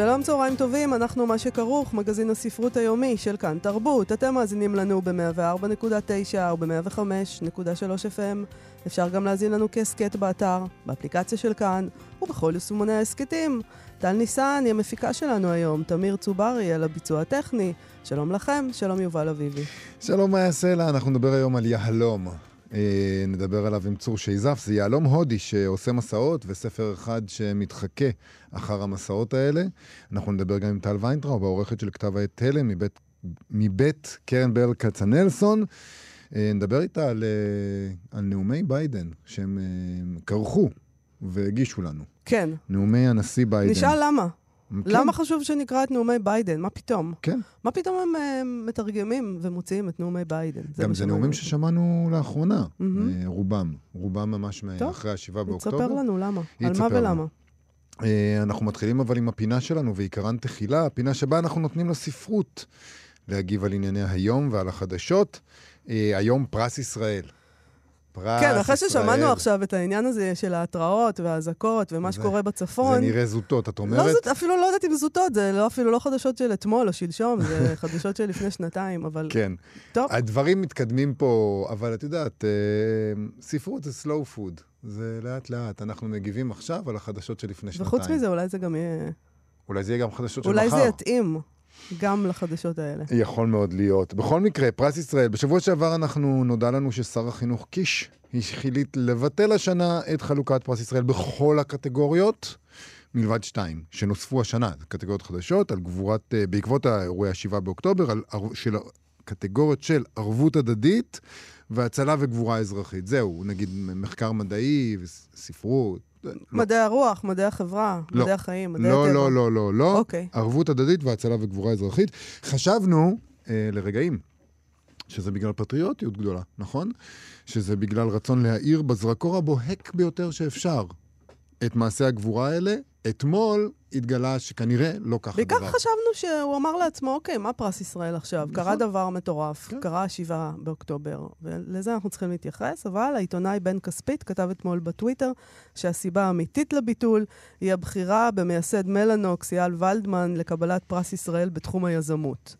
שלום, צהריים טובים, אנחנו מה שכרוך, מגזין הספרות היומי של כאן תרבות. אתם מאזינים לנו ב-104.9 או ב-105.3 FM. אפשר גם להאזין לנו כהסכת באתר, באפליקציה של כאן, ובכל יישומוני ההסכתים. טל ניסן היא המפיקה שלנו היום, תמיר צוברי על הביצוע הטכני. שלום לכם, שלום יובל אביבי. שלום, מה יעשה לה? אנחנו נדבר היום על יהלום. אה, נדבר עליו עם צור שייזף. זה יהלום הודי שעושה מסעות, וספר אחד שמתחכה אחר המסעות האלה. אנחנו נדבר גם עם טל ויינטראוב, העורכת של כתב העת תלם מבית, מבית קרן ברל כצנלסון. אה, נדבר איתה על, אה, על נאומי ביידן, שהם כרכו והגישו לנו. כן. נאומי הנשיא ביידן. נשאל למה. כן, למה חשוב שנקרא את נאומי ביידן? מה פתאום? כן. מה פתאום הם אה, מתרגמים ומוציאים את נאומי ביידן? גם מה זה נאומים. ששמענו לאחרונה. אה, רובם. רובם ממש טוב, אחרי ה-7 באוקטובר. תספר לנו למה. על מה. ולמה. אה, אנחנו מתחילים אבל עם הפינה שלנו, ועיקרן תחילה, הפינה שבה אנחנו נותנים לספרות להגיב על ענייני היום ועל החדשות. אה, היום פרס ישראל. פרס כן, אחרי ישראל. ששמענו עכשיו את העניין הזה של ההתראות והאזעקות ומה זה- שקורה בצפון, זה נראה זוטות, את לא אומרת? זאת, אפילו לא יודעת אם זוטות, זה לא, אפילו לא חדשות של אתמול או שלשום, זה חדשות של לפני שנתיים, אבל כן. טוב. הדברים מתקדמים פה, אבל את יודעת, אה, ספרות זה slow food. זה לאט-לאט. אנחנו מגיבים עכשיו על החדשות של לפני שנתיים. וחוץ מזה, אולי זה גם יהיה... אולי זה יהיה גם חדשות של מחר. אולי זה יתאים גם לחדשות האלה. יכול מאוד להיות. בכל מקרה, פרס ישראל. בשבוע שעבר אנחנו, נודע לנו ששר החינוך קיש החליט לבטל השנה את חלוקת פרס ישראל בכל הקטגוריות, מלבד שתיים, שנוספו השנה, קטגוריות חדשות, על גבורת, אה, בעקבות האירועי ה-7 באוקטובר, על של קטגוריות של ערבות הדדית והצלה וגבורה אזרחית. זהו, נגיד מחקר מדעי וספרות. לא. מדעי הרוח, מדעי החברה, לא. מדעי החיים, מדעי לא, הטבע. לא, לא, לא, לא. אוקיי. ערבות הדדית והצלה וגבורה אזרחית. חשבנו אה, לרגעים שזה בגלל פטריוטיות גדולה, נכון? שזה בגלל רצון להאיר בזרקור הבוהק ביותר שאפשר את מעשי הגבורה האלה. אתמול התגלה שכנראה לא בעיקר הדבר. חשבנו שהוא אמר לעצמו, אוקיי, מה פרס ישראל עכשיו? נכון. קרה דבר מטורף, כן. קרה השבעה באוקטובר, ולזה אנחנו צריכים להתייחס, אבל העיתונאי בן כספית כתב אתמול בטוויטר שהסיבה האמיתית לביטול היא הבחירה במייסד מלאנוקס, אייל ולדמן, לקבלת פרס ישראל בתחום היזמות.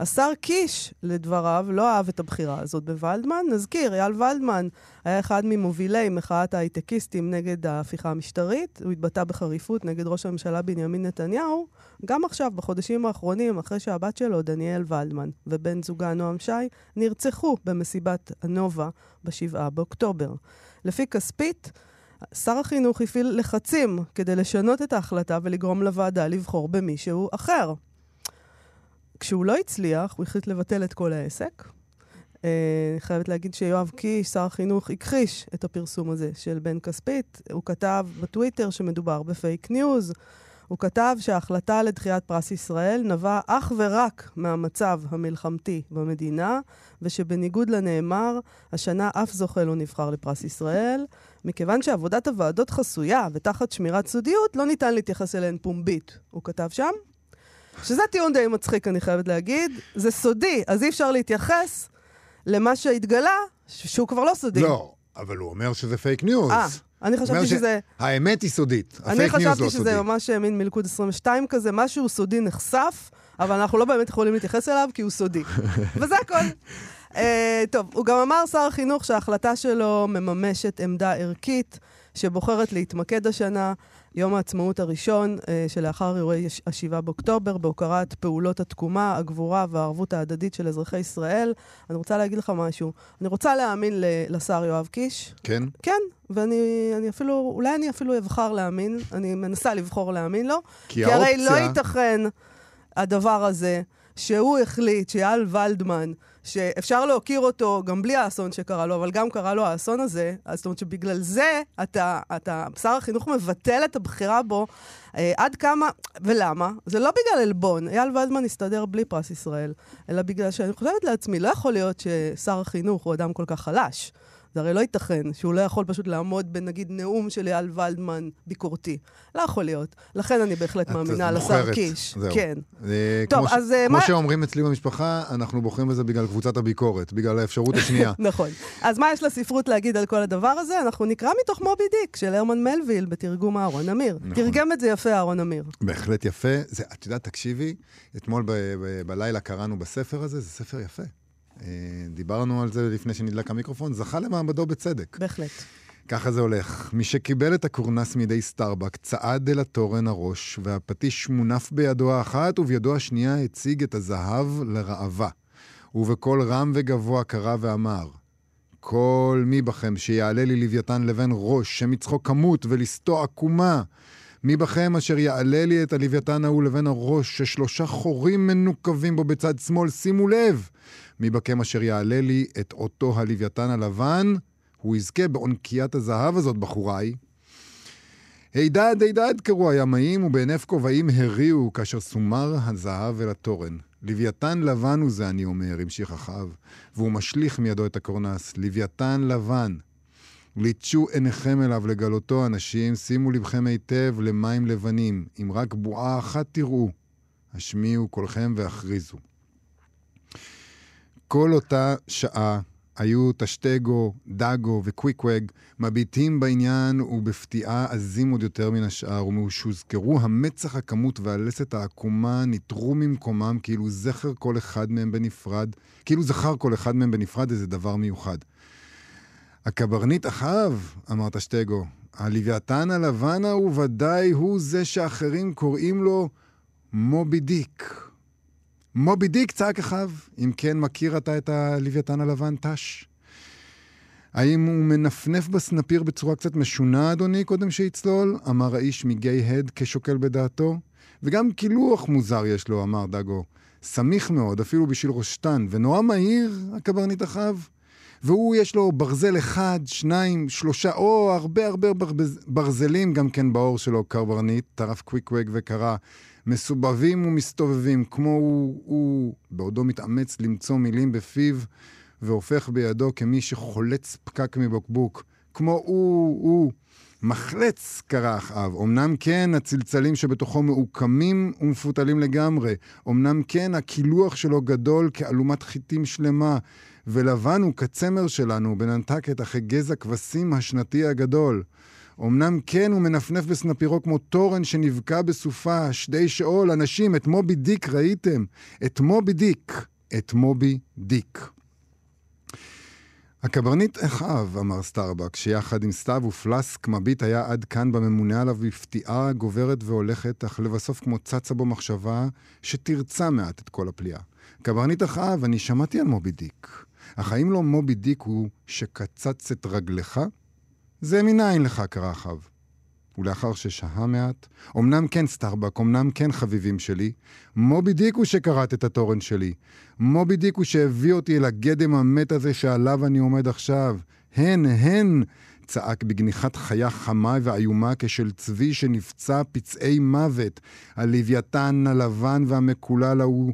השר קיש, לדבריו, לא אהב את הבחירה הזאת בוולדמן. נזכיר, אייל ולדמן היה אחד ממובילי מחאת ההייטקיסטים נגד ההפיכה המשטרית. הוא התבטא בחריפות נגד ראש הממשלה בנימין נתניהו. גם עכשיו, בחודשים האחרונים, אחרי שהבת שלו, דניאל ולדמן, ובן זוגה, נועם שי, נרצחו במסיבת הנובה ב-7 באוקטובר. לפי כספית, שר החינוך הפעיל לחצים כדי לשנות את ההחלטה ולגרום לוועדה לבחור במישהו אחר. כשהוא לא הצליח, הוא החליט לבטל את כל העסק. אה, אני חייבת להגיד שיואב קיש, שר החינוך, הכחיש את הפרסום הזה של בן כספית. הוא כתב בטוויטר שמדובר בפייק ניוז. הוא כתב שההחלטה לדחיית פרס ישראל נבעה אך ורק מהמצב המלחמתי במדינה, ושבניגוד לנאמר, השנה אף זוכה לא נבחר לפרס ישראל, מכיוון שעבודת הוועדות חסויה ותחת שמירת סודיות, לא ניתן להתייחס אליהן פומבית. הוא כתב שם. שזה טיעון די מצחיק, אני חייבת להגיד. זה סודי, אז אי אפשר להתייחס למה שהתגלה, ש- שהוא כבר לא סודי. לא, אבל הוא אומר שזה פייק ניוז. אה, אני חשבתי שזה... האמת היא סודית. אני הפייק ניוז חשבתי לא שזה סודי. ממש מין מלכוד 22 כזה, משהו סודי נחשף, אבל אנחנו לא באמת יכולים להתייחס אליו כי הוא סודי. וזה הכל. אה, טוב, הוא גם אמר, שר החינוך, שההחלטה שלו מממשת עמדה ערכית שבוחרת להתמקד השנה, יום העצמאות הראשון אה, שלאחר אירועי ה-7 באוקטובר, בהוקרת פעולות התקומה, הגבורה והערבות ההדדית של אזרחי ישראל. אני רוצה להגיד לך משהו. אני רוצה להאמין לשר יואב קיש, כן? כן, ואני אני אפילו, אולי אני אפילו אבחר להאמין, אני מנסה לבחור להאמין לו, כי כי הרי לא האופציה- ייתכן הדבר הזה שהוא החליט שיאל ולדמן, שאפשר להוקיר אותו גם בלי האסון שקרה לו, אבל גם קרה לו האסון הזה, אז זאת אומרת שבגלל זה אתה, אתה, שר החינוך מבטל את הבחירה בו אה, עד כמה, ולמה? זה לא בגלל עלבון, אייל ולדמן הסתדר בלי פרס ישראל, אלא בגלל שאני חושבת לעצמי, לא יכול להיות ששר החינוך הוא אדם כל כך חלש. זה הרי לא ייתכן שהוא לא יכול פשוט לעמוד בנגיד נאום של אייל ולדמן ביקורתי. לא יכול להיות. לכן אני בהחלט מאמינה לשר קיש. זהו. כן. אה, טוב, כמו אז, אה, כמו מה- שאומרים אצלי במשפחה, אנחנו בוחרים בזה בגלל קבוצת הביקורת, בגלל האפשרות השנייה. נכון. אז מה יש לספרות להגיד על כל הדבר הזה? אנחנו נקרא מתוך מובי דיק של הרמן מלוויל בתרגום אהרון אמיר. נכון. תרגם את זה יפה אהרון אמיר. בהחלט יפה. זה, את יודעת, תקשיבי, אתמול ב, ב, בלילה קראנו בספר הזה, זה ספר יפה. אה, דיברנו על זה לפני שנדלק המיקרופון, זכה למעמדו בצדק. בהחלט. ככה זה הולך. מי שקיבל את הקורנס מידי סטארבק צעד אל התורן הראש, והפטיש מונף בידו האחת, ובידו השנייה הציג את הזהב לראווה. ובקול רם וגבוה קרא ואמר, כל מי בכם שיעלה לי לוויתן לבן ראש, שמצחו כמות ולסתו עקומה, מי בכם אשר יעלה לי את הלוויתן ההוא לבין הראש, ששלושה חורים מנוקבים בו בצד שמאל, שימו לב! מי בכם אשר יעלה לי את אותו הלוויתן הלבן, הוא יזכה בעונקיית הזהב הזאת, בחוריי. הידד, הידד קראו הימאים, ובהינף כובעים הריעו כאשר סומר הזהב אל התורן. לוויתן לבן הוא זה, אני אומר, המשיך אחאב, והוא משליך מידו את הקורנס. לוויתן לבן. ליטשו עיניכם אליו לגלותו, אנשים, שימו לבכם היטב למים לבנים. אם רק בועה אחת תראו, השמיעו קולכם והכריזו. כל אותה שעה היו טשטגו, דאגו וקוויקווג מביטים בעניין ובפתיעה עזים עוד יותר מן השאר, ומשהוזכרו המצח הכמות והלסת העקומה ניטרו ממקומם כאילו זכר כל אחד מהם בנפרד, כאילו זכר כל אחד מהם בנפרד איזה דבר מיוחד. הקברניט אחאב, אמר טשטגו, הלוויתן הלבן ההוא ודאי הוא זה שאחרים קוראים לו מובי דיק. מובי דיק, צעק אחאב. אם כן, מכיר אתה את הלוויתן הלבן, תש? האם הוא מנפנף בסנפיר בצורה קצת משונה, אדוני, קודם שיצלול? אמר האיש מגיא הד כשוקל בדעתו. וגם קילוח מוזר יש לו, אמר דגו. סמיך מאוד, אפילו בשביל ראשתן, ונורא מהיר, הקברניט אחאב. והוא, יש לו ברזל אחד, שניים, שלושה, או הרבה הרבה ברבז- ברזלים גם כן בעור שלו, קברניט, טרף קוויקווג וקרא. מסובבים ומסתובבים, כמו הוא, הוא, בעודו מתאמץ למצוא מילים בפיו, והופך בידו כמי שחולץ פקק מבקבוק. כמו הוא, הוא. מחלץ, קרא אחאב. אמנם כן, הצלצלים שבתוכו מעוקמים ומפותלים לגמרי. אמנם כן, הקילוח שלו גדול כאלומת חיטים שלמה. ולבן הוא כצמר שלנו, בננתקת אחרי גזע כבשים השנתי הגדול. אמנם כן הוא מנפנף בסנפירו כמו תורן שנבקע בסופה, שדי שאול, אנשים, את מובי דיק ראיתם? את מובי דיק. את מובי דיק. הקברניט אחאב, אמר סטארבק, שיחד עם סטאב ופלאסק מביט היה עד כאן בממונה עליו בהפתעה גוברת והולכת, אך לבסוף כמו צצה בו מחשבה שתירצה מעט את כל הפליאה. קברניט אחאב, אני שמעתי על מובי דיק. אך האם לא מובי דיק הוא שקצץ את רגלך? זה מנין לך, קרא אחאב. ולאחר ששהה מעט, אמנם כן סטארבק, אמנם כן חביבים שלי, מובי דיק הוא שכרת את התורן שלי. מובי דיק הוא שהביא אותי אל הגדם המת הזה שעליו אני עומד עכשיו. הן, הן! צעק בגניחת חיה חמה ואיומה כשל צבי שנפצע פצעי מוות. הלוויתן הלבן והמקולל ההוא,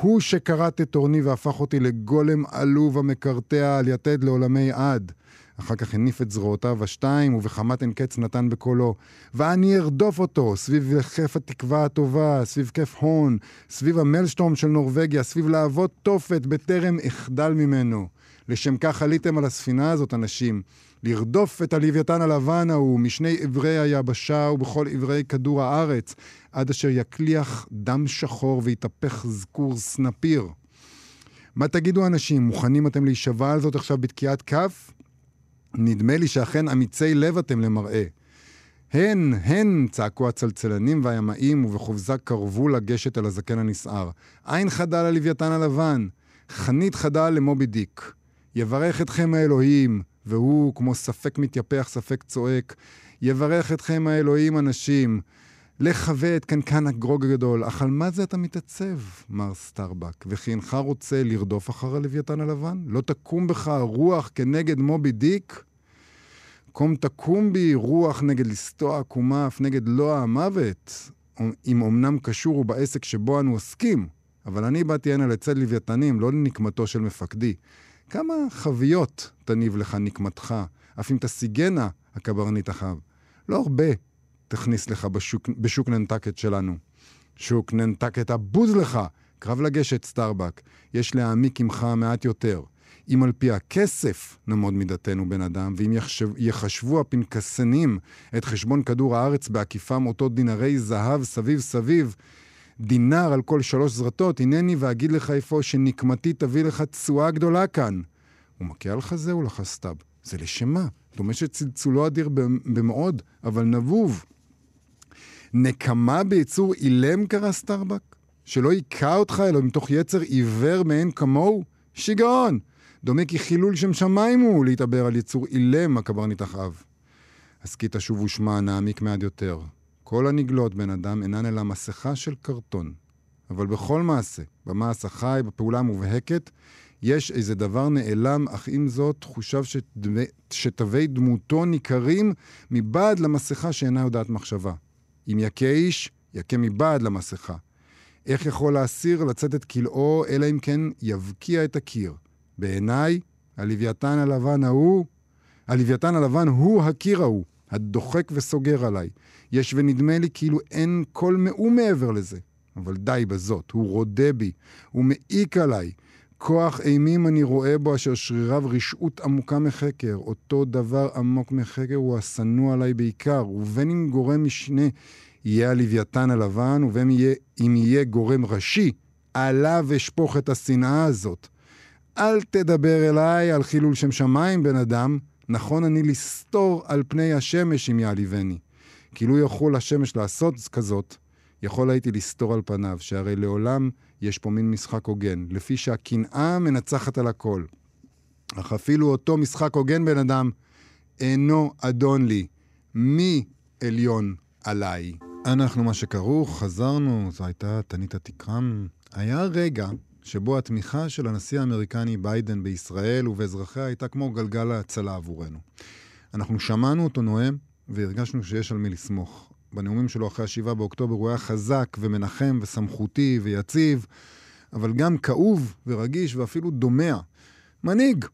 הוא שכרת את תורני והפך אותי לגולם עלוב המקרטע על יתד לעולמי עד. אחר כך הניף את זרועותיו השתיים, ובחמת אין קץ נתן בקולו. ואני ארדוף אותו, סביב כיף התקווה הטובה, סביב כיף הון, סביב המלשטורם של נורבגיה, סביב להבות תופת, בטרם אחדל ממנו. לשם כך עליתם על הספינה הזאת, אנשים. לרדוף את הלוויתן הלבן ההוא משני עברי היבשה ובכל עברי כדור הארץ, עד אשר יקליח דם שחור ויתהפך זכור סנפיר. מה תגידו אנשים, מוכנים אתם להישבע על זאת עכשיו בתקיעת כף? נדמה לי שאכן אמיצי לב אתם למראה. הן, הן, צעקו הצלצלנים והימאים, ובחופזה קרבו לגשת אל הזקן הנסער. עין חדה ללוויתן הלבן, חנית חדה למובי דיק. יברך אתכם האלוהים, והוא, כמו ספק מתייפח, ספק צועק, יברך אתכם האלוהים, אנשים. לחווה את קנקן הגרוג הגדול, אך על מה זה אתה מתעצב, מר סטארבק? וכי אינך רוצה לרדוף אחר הלוויתן הלבן? לא תקום בך רוח כנגד מובי דיק? קום תקום בי רוח נגד לסתו העקומה, אף נגד לוע המוות, אם אמנם קשור הוא בעסק שבו אנו עוסקים, אבל אני באתי הנה לצד לוויתנים, לא לנקמתו של מפקדי. כמה חביות תניב לך נקמתך, אף אם תשיגנה הקברניט אחאב. לא הרבה תכניס לך בשוק, בשוק ננטקט שלנו. שוק ננטקט הבוז לך! קרב לגשת, סטארבק. יש להעמיק עמך מעט יותר. אם על פי הכסף נעמוד מידתנו בן אדם, ואם יחשב, יחשבו הפנקסנים את חשבון כדור הארץ בעקיפם אותו דינרי זהב סביב סביב, דינר על כל שלוש זרטות, הנני ואגיד לך איפה שנקמתי תביא לך תשואה גדולה כאן. הוא מכה על חזה ולחסתיו. זה לשמה. דומה שצלצולו אדיר במאוד, אבל נבוב. נקמה ביצור אילם קרא סטארבק? שלא היכה אותך אלא מתוך יצר עיוור מאין כמוהו? שיגעון! דומה כי חילול שם שמיים הוא להתעבר על יצור אילם הקברניט אחאב. הסכית השוב ושמע, נעמיק מעט יותר. כל הנגלות בן אדם אינן אלא מסכה של קרטון. אבל בכל מעשה, במעש החי, בפעולה המובהקת, יש איזה דבר נעלם, אך עם זאת תחושיו שתווי דמותו ניכרים מבעד למסכה שאינה יודעת מחשבה. אם יכה איש, יכה מבעד למסכה. איך יכול האסיר לצאת את כלאו, אלא אם כן יבקיע את הקיר? בעיניי, הלוויתן הלבן ההוא, הלוויתן הלבן הוא הקיר ההוא, הדוחק וסוגר עליי. יש ונדמה לי כאילו אין כל מאום מעבר לזה. אבל די בזאת, הוא רודה בי, הוא מעיק עליי. כוח אימים אני רואה בו, אשר שריריו רשעות עמוקה מחקר. אותו דבר עמוק מחקר הוא השנוא עליי בעיקר, ובין אם גורם משנה יהיה הלוויתן הלבן, ובין יהיה, אם יהיה גורם ראשי, עליו אשפוך את השנאה הזאת. אל תדבר אליי על חילול שם שמיים, בן אדם, נכון אני לסתור על פני השמש אם יעליבני. כאילו יכול השמש לעשות כזאת, יכול הייתי לסתור על פניו, שהרי לעולם יש פה מין משחק הוגן, לפי שהקנאה מנצחת על הכל. אך אפילו אותו משחק הוגן, בן אדם, אינו אדון לי. מי עליון עליי? אנחנו מה שכרוך, חזרנו, זו הייתה תנית התקרם. היה רגע שבו התמיכה של הנשיא האמריקני ביידן בישראל ובאזרחיה הייתה כמו גלגל ההצלה עבורנו. אנחנו שמענו אותו נואם והרגשנו שיש על מי לסמוך. בנאומים שלו אחרי השבעה באוקטובר הוא היה חזק ומנחם וסמכותי ויציב, אבל גם כאוב ורגיש ואפילו דומע. מנהיג.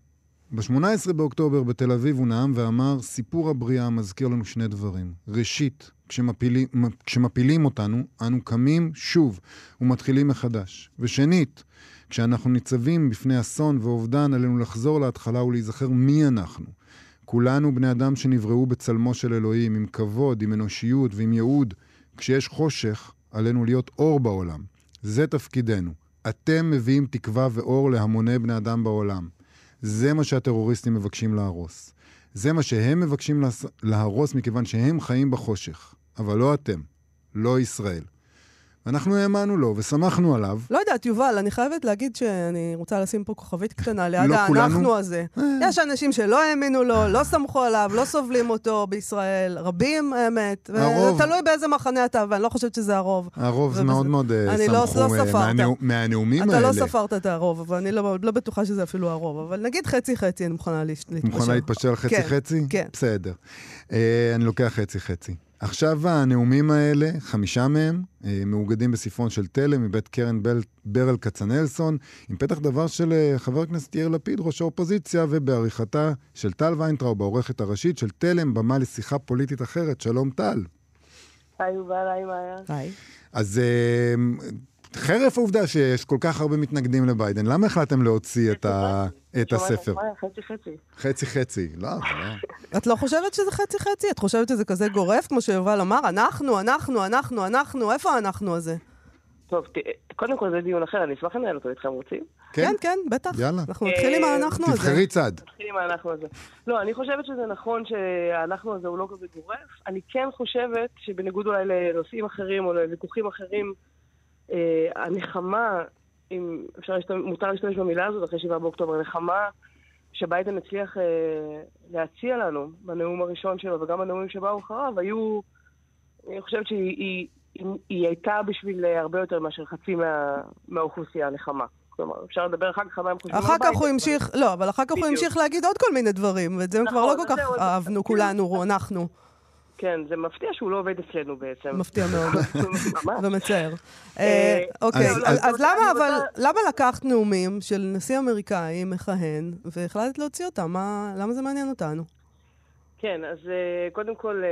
ב-18 באוקטובר בתל אביב הוא נאם ואמר, סיפור הבריאה מזכיר לנו שני דברים. ראשית, כשמפילים, כשמפילים אותנו, אנו קמים שוב ומתחילים מחדש. ושנית, כשאנחנו ניצבים בפני אסון ואובדן, עלינו לחזור להתחלה ולהיזכר מי אנחנו. כולנו בני אדם שנבראו בצלמו של אלוהים, עם כבוד, עם אנושיות ועם ייעוד. כשיש חושך, עלינו להיות אור בעולם. זה תפקידנו. אתם מביאים תקווה ואור להמוני בני אדם בעולם. זה מה שהטרוריסטים מבקשים להרוס. זה מה שהם מבקשים להרוס מכיוון שהם חיים בחושך. אבל לא אתם, לא ישראל. ואנחנו האמנו לו ושמחנו עליו. לא יודעת, יובל, אני חייבת להגיד שאני רוצה לשים פה כוכבית קטנה ליד לא האנחנו כולנו... הזה. אה. יש אנשים שלא האמינו לו, לא סמכו עליו, לא סובלים אותו בישראל. רבים, האמת. הרוב... תלוי באיזה מחנה אתה, ואני לא חושבת שזה הרוב. הרוב זה מאוד מאוד אה, לא- סמכו לא, לא מהנאו, מהנאומים אתה האלה. אתה לא ספרת את הרוב, אבל אני לא, לא בטוחה שזה אפילו הרוב. אבל נגיד חצי-חצי, אני מוכנה להתפשר. מוכנה להתפשר חצי-חצי? כן, כן. בסדר. אה, אני לוקח חצי-חצי. עכשיו הנאומים האלה, חמישה מהם, אה, מאוגדים בספרון של תלם מבית קרן בל, ברל כצנלסון, עם פתח דבר של אה, חבר הכנסת יאיר לפיד, ראש האופוזיציה, ובעריכתה של טל ויינטראוב, העורכת הראשית של תלם, במה לשיחה פוליטית אחרת. שלום טל. היי יובל, היי מאיה. היי. אז אה, חרף העובדה שיש כל כך הרבה מתנגדים לביידן, למה החלטתם להוציא את, ה... את הספר? חצי חצי. חצי חצי, לא, לא. את לא חושבת שזה חצי חצי? את חושבת שזה כזה גורף, כמו שיובל אמר? אנחנו, אנחנו, אנחנו, אנחנו, איפה האנחנו הזה? טוב, קודם כל זה דיון אחר, אני אשמח לנהל אותו איתכם, רוצים? כן, כן, כן בטח. יאללה. אנחנו נתחיל עם האנחנו הזה. תבחרי צד. נתחיל עם האנחנו הזה. לא, אני חושבת שזה נכון שהאנחנו הזה הוא לא כזה גורף. אני כן חושבת שבניגוד אולי לנושאים אחרים או לוויכוחים אחרים, אה, הנחמה, אם אפשר להשתמש, מותר להשתמש במילה הזאת אחרי 7 באוקטובר, הנחמה שביידן הצליח אה, להציע לנו בנאום הראשון שלו וגם בנאומים שבאו אחריו, היו אני חושבת שהיא היא, היא, היא הייתה בשביל הרבה יותר מאשר חצי מה, מהאוכלוסייה נחמה. כלומר, אפשר לדבר אחר כך על מה הם חושבים אחר כך הוא המשיך, לא, אבל אחר כך הוא. המשיך להגיד עוד כל מיני דברים, ואת זה הם כבר נכון, לא כל אז כך אהבנו כולנו, אנחנו. כן, זה מפתיע שהוא לא עובד אצלנו בעצם. מפתיע מאוד. ומצער. אוקיי, אז- למה אבל, למה לקחת נאומים של נשיא אמריקאי מכהן, והחלטת להוציא אותם? מה- למה זה מעניין אותנו? כן, אז אה, קודם כל אה,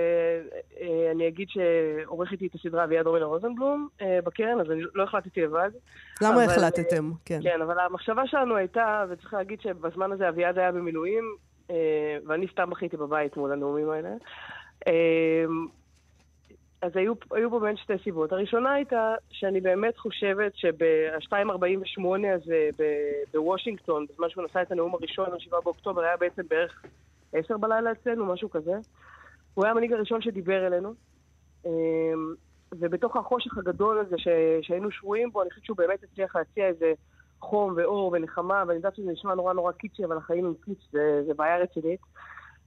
אה, אני אגיד שעורך איתי את הסדרה אביעד אורנה רוזנבלום בקרן, אז אני לא החלטתי לבד. למה אבל, החלטתם? כן. כן, אבל המחשבה שלנו הייתה, וצריך להגיד שבזמן הזה אביעד היה במילואים, ואני סתם בכיתי בבית מול הנאומים האלה. אה, אז היו, היו פה בין שתי סיבות. הראשונה הייתה שאני באמת חושבת שב-2.48 הזה בוושינגטון, בזמן שהוא נשא את הנאום הראשון, ה-7 באוקטובר, היה בעצם בערך 10 בלילה אצלנו, משהו כזה. הוא היה המנהיג הראשון שדיבר אלינו. אה, ובתוך החושך הגדול הזה ש... שהיינו שבויים בו, אני חושבת שהוא באמת הצליח להציע איזה חום ואור ונחמה, ואני יודעת שזה נשמע נורא נורא קיצ'י, אבל החיים הם קיצ', זה, זה בעיה רצינית.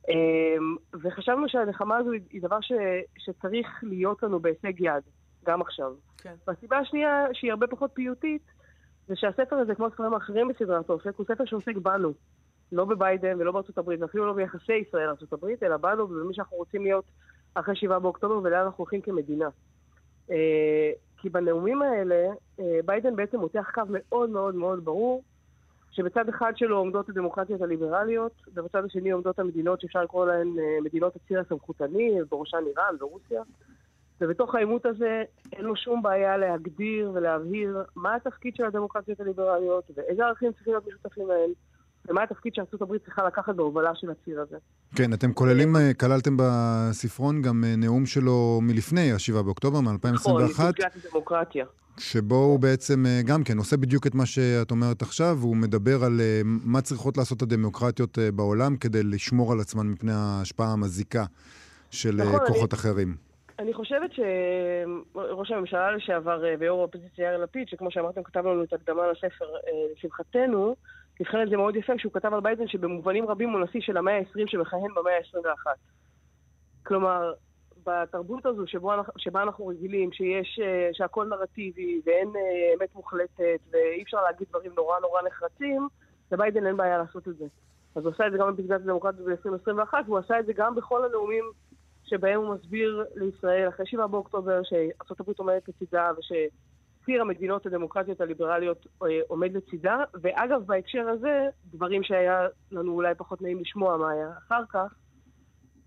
אמ, וחשבנו שהנחמה הזו היא, דבר ש... שצריך להיות לנו בהישג יד, גם עכשיו. כן. והסיבה השנייה, שהיא הרבה פחות פיוטית, זה שהספר הזה, כמו ספרים אחרים בסדרת אופק, הוא ספר שעוסק בנו. לא בביידן ולא בארצות הברית, ואפילו לא ביחסי ישראל לארצות הברית, אלא בנו ובמי שאנחנו רוצים להיות אחרי 7 באוקטובר ולאן אנחנו הולכים כמדינה. אה, כי בנאומים האלה, אה, ביידן בעצם מותח קו מאוד מאוד מאוד ברור, שבצד אחד שלו עומדות הדמוקרטיות הליברליות, ובצד השני עומדות המדינות שאפשר לקרוא להן אה, מדינות הציר הסמכותני, בראשן איראן ורוסיה. ובתוך העימות הזה אין לו שום בעיה להגדיר ולהבהיר מה התפקיד של הדמוקרטיות הליברליות, ואיזה ערכים צריכים להיות משותפים להן, ומה התפקיד שארצות הברית צריכה לקחת בהובלה של הציר הזה. כן, אתם כוללים, אה, כללתם בספרון גם אה, נאום שלו מלפני ה-7 באוקטובר, נכון, מ-2021, מפלגת הדמוקרטיה. שבו הוא בעצם אה, גם כן עושה בדיוק את מה שאת אומרת עכשיו, והוא מדבר על אה, מה צריכות לעשות הדמוקרטיות אה, בעולם כדי לשמור על עצמן מפני ההשפעה המזיקה של נכון, אני- כוחות אחרים. אני חושבת שראש הממשלה לשעבר ויו"ר האופוזיציה יאיר לפיד, שכמו שאמרתם כתב לנו את הקדמה לספר, לשמחתנו, תבחן את זה מאוד יפה כשהוא כתב על ביידן שבמובנים רבים הוא נשיא של המאה ה-20 שמכהן במאה ה-21. כלומר, בתרבות הזו שבו אנחנו, שבה אנחנו רגילים, שיש, אה, שהכל נרטיבי ואין אה, אמת מוחלטת ואי אפשר להגיד דברים נורא נורא נחרצים, לביידן אין בעיה לעשות את זה. אז הוא עשה את זה גם בפסגת הדמוקרטיה ב-2021, והוא עשה את זה גם בכל הנאומים שבהם הוא מסביר לישראל, אחרי 7 באוקטובר, שארה"ב עומדת לצידה ושציר המדינות הדמוקרטיות הליברליות אה, עומד לצידה. ואגב, בהקשר הזה, דברים שהיה לנו אולי פחות נעים לשמוע מה היה אחר כך,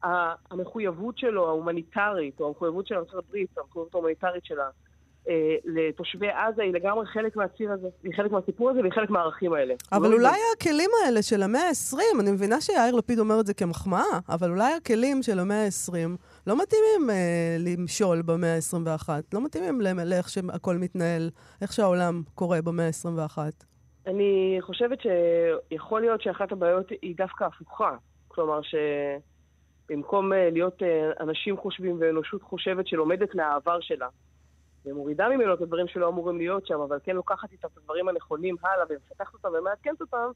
המחויבות שלו, ההומניטרית, או המחויבות של ארה"ב, המחויבות ההומניטרית שלה, אה, לתושבי עזה היא לגמרי חלק מהציר הזה, היא חלק מהסיפור הזה והיא חלק מהערכים האלה. אבל לא אולי הכלים האלה של המאה ה-20, אני מבינה שיאיר לפיד אומר את זה כמחמאה, אבל אולי הכלים של המאה ה-20 לא מתאימים אה, למשול במאה ה-21, לא מתאימים לאיך שהכל מתנהל, איך שהעולם קורה במאה ה-21. אני חושבת שיכול להיות שאחת הבעיות היא דווקא הפוכה. כלומר, שבמקום אה, להיות אה, אנשים חושבים ואנושות חושבת שלומדת מהעבר שלה, ומורידה ממנו את הדברים שלא אמורים להיות שם, אבל כן לוקחת איתה את הדברים הנכונים הלאה ומפתחת אותם ומעדכנת אותם,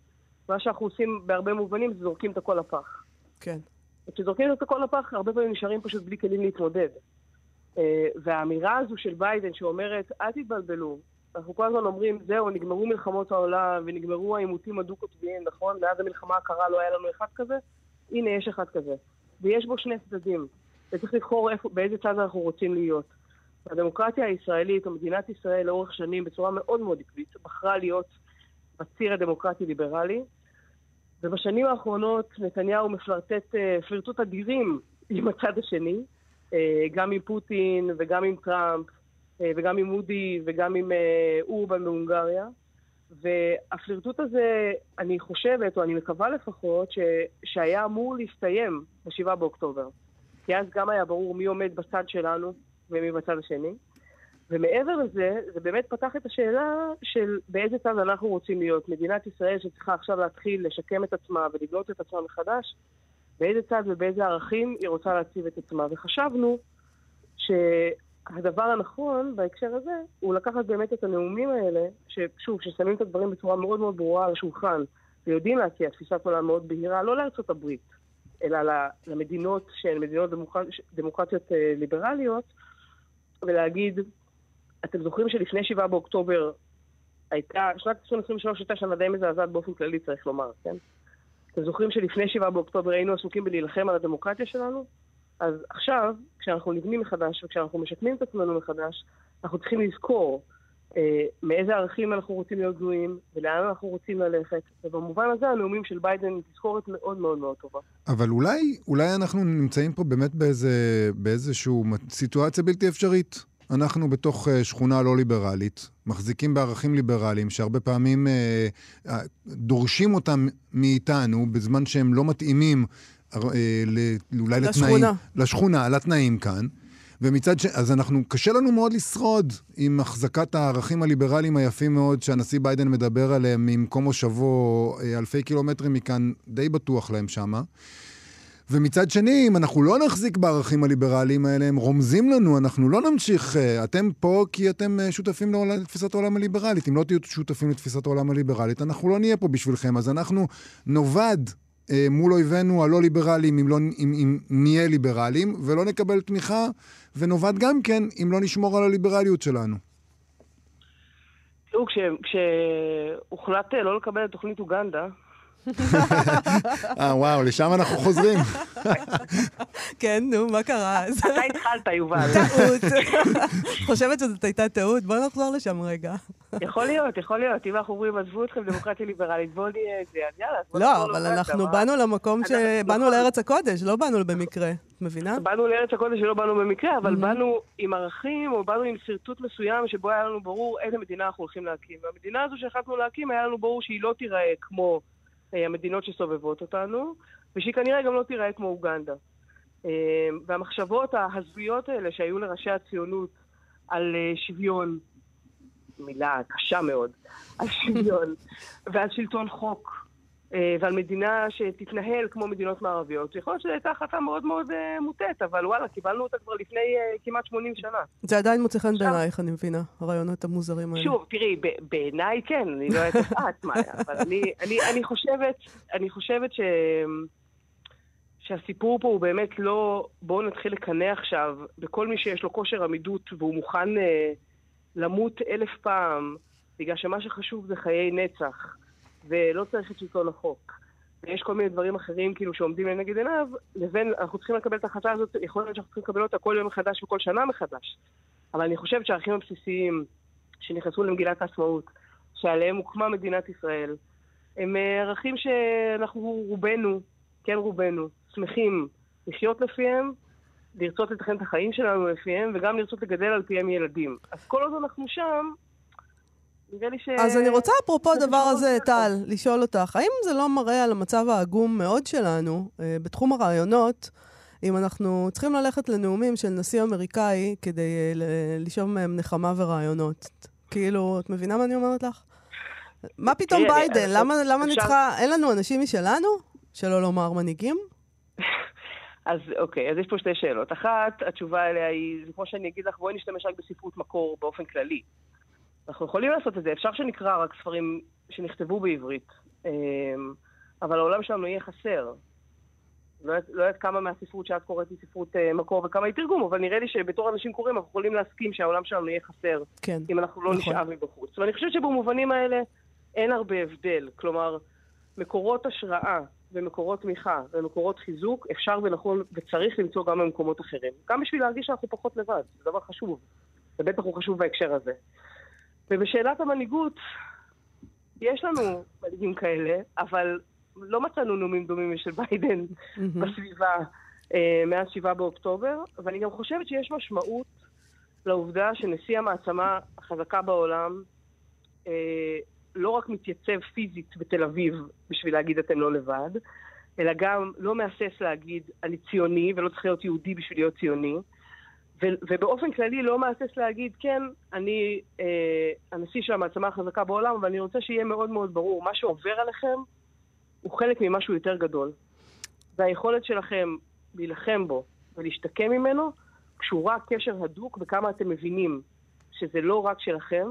מה שאנחנו עושים בהרבה מובנים זה זורקים את הכל לפח. כן. וכשזורקים את הכל לפח, הרבה פעמים נשארים פשוט בלי כלים להתמודד. אה, והאמירה הזו של ביידן שאומרת, אל תתבלבלו, אנחנו כל הזמן אומרים, זהו, נגמרו מלחמות העולם ונגמרו העימותים הדו-קוטביים, נכון? מאז המלחמה הקרה לא היה לנו אחד כזה, הנה יש אחד כזה. ויש בו שני צדדים, וצריך לבחור איפה, באיזה צד אנחנו רוצים להיות. הדמוקרטיה הישראלית, או מדינת ישראל לאורך שנים, בצורה מאוד מאוד עקבית, בחרה להיות בציר הדמוקרטי-ליברלי, ובשנים האחרונות נתניהו מפלרטט אה, פלירטוט אדירים עם הצד השני, אה, גם עם פוטין וגם עם טראמפ אה, וגם עם מודי וגם עם אורבן בהונגריה. והפלירטוט הזה, אני חושבת, או אני מקווה לפחות, ש... שהיה אמור להסתיים ב-7 באוקטובר. כי אז גם היה ברור מי עומד בצד שלנו ומי בצד השני. ומעבר לזה, זה באמת פתח את השאלה של באיזה צד אנחנו רוצים להיות. מדינת ישראל שצריכה עכשיו להתחיל לשקם את עצמה ולבנות את עצמה מחדש, באיזה צד ובאיזה ערכים היא רוצה להציב את עצמה. וחשבנו שהדבר הנכון בהקשר הזה הוא לקחת באמת את הנאומים האלה, ששוב, ששמים את הדברים בצורה מאוד מאוד ברורה על השולחן, ויודעים להציע תפיסת עולם מאוד בהירה, לא לארצות הברית, אלא למדינות שהן מדינות דמוקרט... דמוקרטיות אה, ליברליות, ולהגיד, אתם זוכרים שלפני 7 באוקטובר הייתה, שנת 2023 הייתה שנה די מזעזעת באופן כללי, צריך לומר, כן? אתם זוכרים שלפני 7 באוקטובר היינו עסוקים בלהילחם על הדמוקרטיה שלנו? אז עכשיו, כשאנחנו נבנים מחדש וכשאנחנו משקמים את עצמנו מחדש, אנחנו צריכים לזכור אה, מאיזה ערכים אנחנו רוצים להיות גלויים ולאן אנחנו רוצים ללכת. ובמובן הזה הנאומים של ביידן תזכורת מאוד מאוד מאוד טובה. אבל אולי, אולי אנחנו נמצאים פה באמת באיזה, באיזושהי סיטואציה בלתי אפשרית. אנחנו בתוך uh, שכונה לא ליברלית, מחזיקים בערכים ליברליים שהרבה פעמים uh, uh, דורשים אותם מאיתנו בזמן שהם לא מתאימים אולי לשכונה. לתנאים, לשכונה, לתנאים כאן. ומצד ש... אז אנחנו, קשה לנו מאוד לשרוד עם החזקת הערכים הליברליים היפים מאוד שהנשיא ביידן מדבר עליהם ממקום מושבו אלפי קילומטרים מכאן, די בטוח להם שמה. ומצד שני, אם אנחנו לא נחזיק בערכים הליברליים האלה, הם רומזים לנו, אנחנו לא נמשיך, אתם פה כי אתם שותפים לתפיסת העולם הליברלית. אם לא תהיו שותפים לתפיסת העולם הליברלית, אנחנו לא נהיה פה בשבילכם. אז אנחנו נאבד מול אויבינו הלא ליברליים אם, לא, אם, אם נהיה ליברליים, ולא נקבל תמיכה, ונאבד גם כן אם לא נשמור על הליברליות שלנו. תראו, כשהוחלט לא לקבל את תוכנית אוגנדה, אה, וואו, לשם אנחנו חוזרים. כן, נו, מה קרה? אתה התחלת, יובל. טעות. חושבת שזאת הייתה טעות? בוא נחזור לשם רגע. יכול להיות, יכול להיות. אם אנחנו אומרים, עזבו אתכם דמוקרטיה ליברלית, בואו נהיה את זה, אז יאללה. לא, אבל אנחנו באנו למקום ש... באנו. לארץ הקודש, לא באנו במקרה. את מבינה? באנו לארץ הקודש ולא באנו במקרה, אבל באנו עם ערכים, או באנו עם שרטוט מסוים, שבו היה לנו ברור איזה מדינה אנחנו הולכים להקים. והמדינה הזו שהחלטנו להקים, היה לנו ברור שהיא לא תיראה כמו המדינות שסובבות אותנו, ושהיא כנראה גם לא תיראה כמו אוגנדה. והמחשבות ההזויות האלה שהיו לראשי הציונות על שוויון, מילה קשה מאוד, על שוויון ועל שלטון חוק ועל מדינה שתתנהל כמו מדינות מערביות, יכול להיות שזו הייתה החלטה מאוד מאוד מוטעת, אבל וואלה, קיבלנו אותה כבר לפני כמעט 80 שנה. זה עדיין מוצא חן בעינייך, אני מבינה, הרעיונות המוזרים האלה. שוב, תראי, בעיניי כן, אני לא יודעת איך את, מאיה, אבל אני, אני, אני חושבת, אני חושבת ש... שהסיפור פה הוא באמת לא בואו נתחיל לקנא עכשיו בכל מי שיש לו כושר עמידות והוא מוכן אה, למות אלף פעם, בגלל שמה שחשוב זה חיי נצח, ולא צריך את שלטון החוק. ויש כל מיני דברים אחרים כאילו שעומדים לנגד עיניו, לבין אנחנו צריכים לקבל את ההחלטה הזאת, יכול להיות שאנחנו צריכים לקבל אותה כל יום מחדש וכל שנה מחדש. אבל אני חושבת שהערכים הבסיסיים שנכנסו למגילת העצמאות, שעליהם הוקמה מדינת ישראל, הם ערכים שאנחנו רובנו, כן רובנו, שמחים לחיות לפיהם, לרצות לתכן את החיים שלנו לפיהם, וגם לרצות לגדל על פיהם ילדים. אז כל עוד אנחנו שם, נראה לי ש... אז אני רוצה, אפרופו הדבר הזה, טל, לשאול אותך, האם זה לא מראה על המצב העגום מאוד שלנו אה, בתחום הרעיונות, אם אנחנו צריכים ללכת לנאומים של נשיא אמריקאי כדי אה, לשאוב מהם נחמה ורעיונות? כאילו, את מבינה מה אני אומרת לך? מה פתאום ביידן? למה, למה נצחה... אין לנו אנשים משלנו? שלא לומר מנהיגים? אז אוקיי, אז יש פה שתי שאלות. אחת, התשובה אליה היא, זה כמו שאני אגיד לך, בואי נשתמש רק בספרות מקור באופן כללי. אנחנו יכולים לעשות את זה, אפשר שנקרא רק ספרים שנכתבו בעברית, אבל העולם שלנו יהיה חסר. לא יודעת לא כמה מהספרות שאת קוראת היא ספרות מקור וכמה היא תרגום, אבל נראה לי שבתור אנשים קוראים אנחנו יכולים להסכים שהעולם שלנו יהיה חסר, כן, אם אנחנו לא נכון. נשאב מבחוץ. ואני חושבת שבמובנים האלה אין הרבה הבדל. כלומר, מקורות השראה ומקורות תמיכה ומקורות חיזוק אפשר ונכון וצריך למצוא גם במקומות אחרים. גם בשביל להרגיש שאנחנו פחות לבד, זה דבר חשוב. ובטח הוא חשוב בהקשר הזה. ובשאלת המנהיגות, יש לנו מנהיגים כאלה, אבל לא מצאנו נאומים דומים של ביידן בסביבה אה, מאז 7 באוקטובר, ואני גם חושבת שיש משמעות לעובדה שנשיא המעצמה החזקה בעולם אה, לא רק מתייצב פיזית בתל אביב בשביל להגיד אתם לא לבד, אלא גם לא מהסס להגיד אני ציוני ולא צריך להיות יהודי בשביל להיות ציוני, ובאופן כללי לא מהסס להגיד כן, אני אה, הנשיא של המעצמה החזקה בעולם, אבל אני רוצה שיהיה מאוד מאוד ברור, מה שעובר עליכם הוא חלק ממשהו יותר גדול. והיכולת שלכם להילחם בו ולהשתקם ממנו קשורה קשר הדוק בכמה אתם מבינים שזה לא רק שלכם,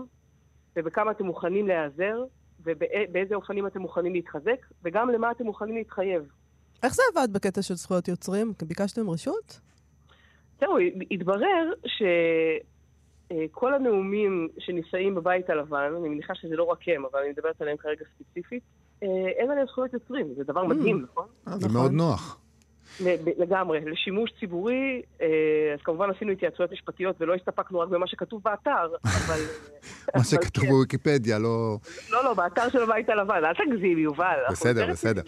ובכמה אתם מוכנים להיעזר, ובאיזה אופנים אתם מוכנים להתחזק, וגם למה אתם מוכנים להתחייב. איך זה עבד בקטע של זכויות יוצרים? ביקשתם רשות? זהו, התברר אה, כל הנאומים שנישאים בבית הלבן, אני מניחה שזה לא רק הם, אבל אני מדברת עליהם כרגע ספציפית, אה, אין עליהם זכויות יוצרים. זה דבר מדהים, נכון? אה, זה נכון. מאוד נוח. לגמרי, לשימוש ציבורי, אה, אז כמובן עשינו התייעצויות משפטיות ולא הסתפקנו רק במה שכתוב באתר, אבל... מה שכתוב כן. בוויקיפדיה, לא... לא, לא, באתר של הבית הלבן, אל תגזים, יובל. בסדר, בסדר.